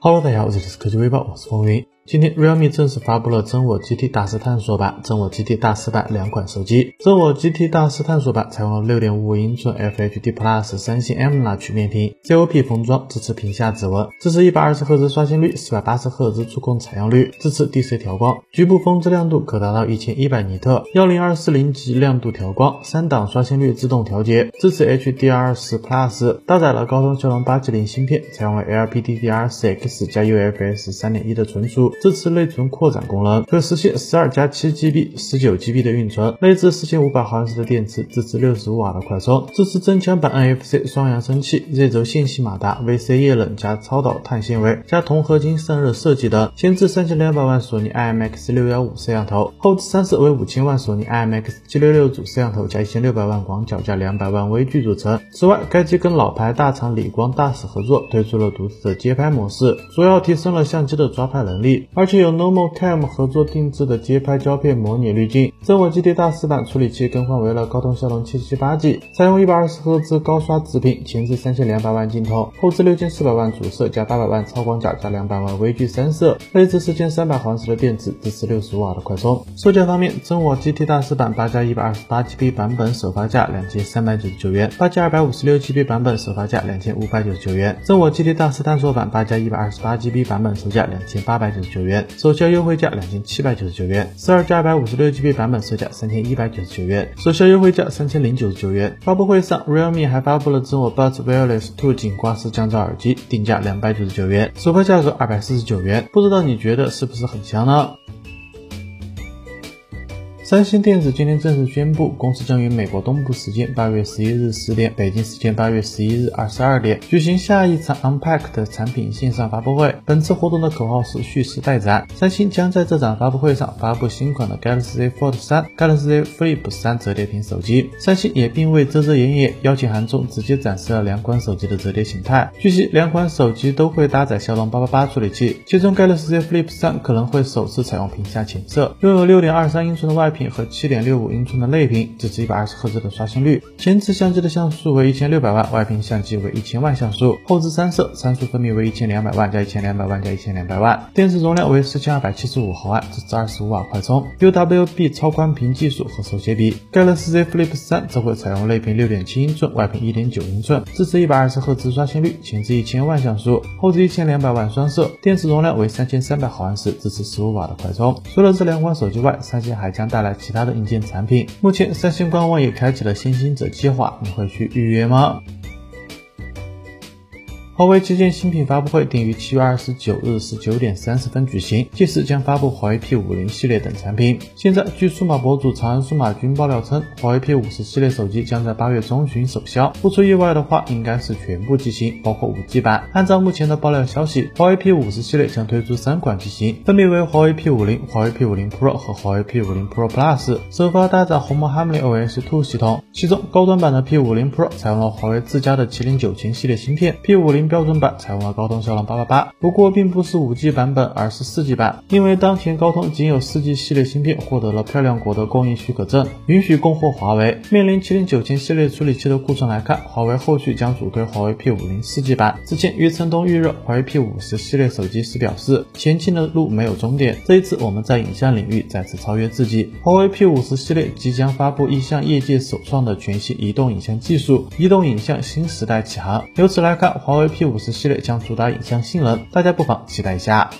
Hello，大家好，这里是科技微报，我是风云。今天，realme 正式发布了真我 GT 大师探索版、真我 GT 大师版两款手机。真我 GT 大师探索版采用了6.55英寸 FHD Plus 三星 AMOLED 曲面屏，COP 封装，支持屏下指纹，支持120赫兹刷新率、480赫兹触控采样率，支持 DC 调光，局部峰值亮度可达到1100尼特，10240级亮度调光，三档刷新率自动调节，支持 HDR10 Plus，搭载了高通骁龙八7 0芯片，采用了 LPDDR4X 加 UFS 3.1的存储。支持内存扩展功能，可实现十二加七 GB、十九 GB 的运存，内置四千五百毫安时的电池，支持六十五瓦的快充，支持增强版 NFC 双扬声器、Z 轴线性马达、VC 液冷加超导碳纤维加铜合金散热设计等。前置三千两百万索尼 IMX 六幺五摄像头，后置三摄为五千万索尼 IMX 七六六主摄像头加一千六百万广角加两百万微距组成。此外，该机跟老牌大厂理光大使合作，推出了独特的街拍模式，主要提升了相机的抓拍能力。而且有 Normal Cam 合作定制的街拍胶片模拟滤镜。真我 GT 大师版处理器更换为了高通骁龙七七八 G，采用一百二十赫兹高刷直屏，前置三千两百万镜头，后置六千四百万主摄加八百万超广角加两百万微距三摄，内置四千三百毫安时的电池，支持六十五瓦的快充。售价方面，真我 GT 大师版八加一百二十八 GB 版本首发价两千三百九十九元，八加二百五十六 GB 版本首发价两千五百九十九元。真我 GT 大师探索版八加一百二十八 GB 版本售价两千八百九十九元。首销优惠价两千七百九十九元，十二加二百五十六 GB 版本售价三千一百九十九元，首销优惠价三千零九十九元。发布会上，realme 还发布了自我 Buds Wireless 2颈挂式降噪耳机，定价两百九十九元，首发价格二百四十九元。不知道你觉得是不是很香呢？三星电子今天正式宣布，公司将于美国东部时间八月十一日十点，北京时间八月十一日二十二点举行下一场 Unpacked 的产品线上发布会。本次活动的口号是蓄势待展，三星将在这场发布会上发布新款的 Galaxy Fold 三、Galaxy Flip 三折叠屏手机。三星也并未遮遮掩掩，邀请函中直接展示了两款手机的折叠形态。据悉，两款手机都会搭载骁龙八八八处理器，其中 Galaxy Flip 三可能会首次采用屏下前摄，拥有六点二三英寸的外屏。和7.65英寸的内屏，支持120赫兹的刷新率。前置相机的像素为1600万，外屏相机为1000万像素。后置三摄参数分别为1200万加1200万加1200万。电池容量为4275毫安，支持25瓦快充。UWB 超宽屏技术和手写笔。Galaxy Z Flip 3则会采用内屏6.7英寸，外屏1.9英寸，支持120赫兹刷新率。前置1000万像素，后置1200万双摄。电池容量为3300毫安时，支持15瓦的快充。除了这两款手机外，三星还将带来。其他的硬件产品，目前三星官网也开启了先行者计划，你会去预约吗？华为旗舰新品发布会定于七月二十九日十九点三十分举行，届时将发布华为 P 五零系列等产品。现在，据数码博主长安数码君爆料称，华为 P 五十系列手机将在八月中旬首销，不出意外的话，应该是全部机型，包括五 G 版。按照目前的爆料消息，华为 P 五十系列将推出三款机型，分别为华为 P 五零、华为 P 五零 Pro 和华为 P 五零 Pro Plus，首发搭载红魔 Harmony OS Two 系统。其中，高端版的 P 五零 Pro 采用了华为自家的麒麟九千系列芯片，P 五零标准版采用了高通骁龙八八八，不过并不是五 G 版本，而是四 G 版。因为当前高通仅有四 G 系列芯片获得了漂亮国的供应许可证，允许供货华为。面临麒麟九千系列处理器的库存来看，华为后续将主推华为 P 五零四 G 版。之前余承东预热华为 P 五十系列手机时表示，前进的路没有终点，这一次我们在影像领域再次超越自己。华为 P 五十系列即将发布一项业界首创的全新移动影像技术，移动影像新时代启航。由此来看，华为 P 五十系列将主打影像性能，大家不妨期待一下。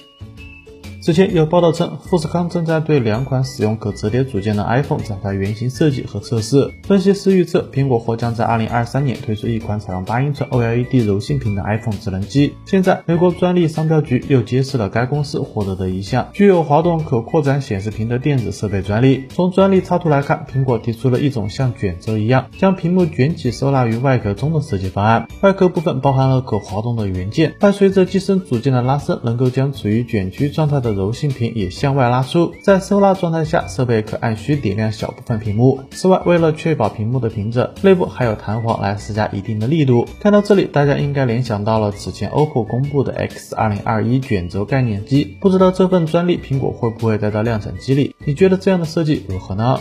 此前有报道称，富士康正在对两款使用可折叠组件的 iPhone 展开原型设计和测试。分析师预测，苹果或将在2023年推出一款采用8英寸 OLED 柔性屏的 iPhone 智能机。现在，美国专利商标局又揭示了该公司获得的一项具有滑动可扩展显示屏的电子设备专利。从专利插图来看，苹果提出了一种像卷轴一样将屏幕卷起收纳于外壳中的设计方案。外壳部分包含了可滑动的元件，伴随着机身组件的拉伸，能够将处于卷曲状态的柔性屏也向外拉出，在收纳状态下，设备可按需点亮小部分屏幕。此外，为了确保屏幕的平整，内部还有弹簧来施加一定的力度。看到这里，大家应该联想到了此前 OPPO 公布的 X 二零二一卷轴概念机，不知道这份专利苹果会不会带到量产机里？你觉得这样的设计如何呢？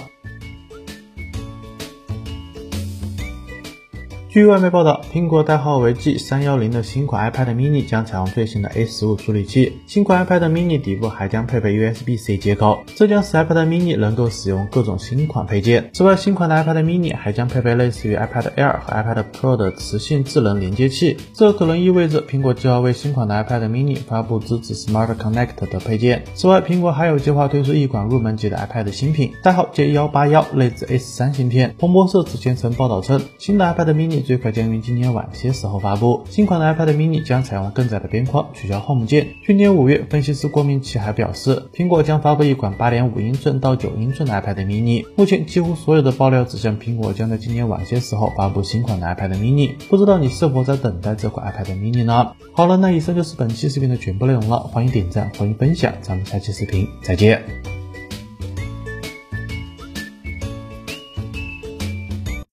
据外媒报道，苹果代号为 G 三幺零的新款 iPad mini 将采用最新的 A 十五处理器。新款 iPad mini 底部还将配备 USB-C 接口，这将使 iPad mini 能够使用各种新款配件。此外，新款的 iPad mini 还将配备类似于 iPad Air 和 iPad Pro 的磁性智能连接器，这可能意味着苹果计划为新款的 iPad mini 发布支持 Smart Connect 的配件。此外，苹果还有计划推出一款入门级的 iPad 新品，代号 J 幺八幺，内置 A 三芯片。彭博社此前曾报道称，新的 iPad mini 最快将于今年晚些时候发布。新款的 iPad mini 将采用更窄的边框，取消 Home 键。去年五月，分析师郭明奇还表示，苹果将发布一款8.5英寸到9英寸的 iPad mini。目前，几乎所有的爆料指向苹果将在今年晚些时候发布新款的 iPad mini。不知道你是否在等待这款 iPad mini 呢？好了，那以上就是本期视频的全部内容了。欢迎点赞，欢迎分享，咱们下期视频再见。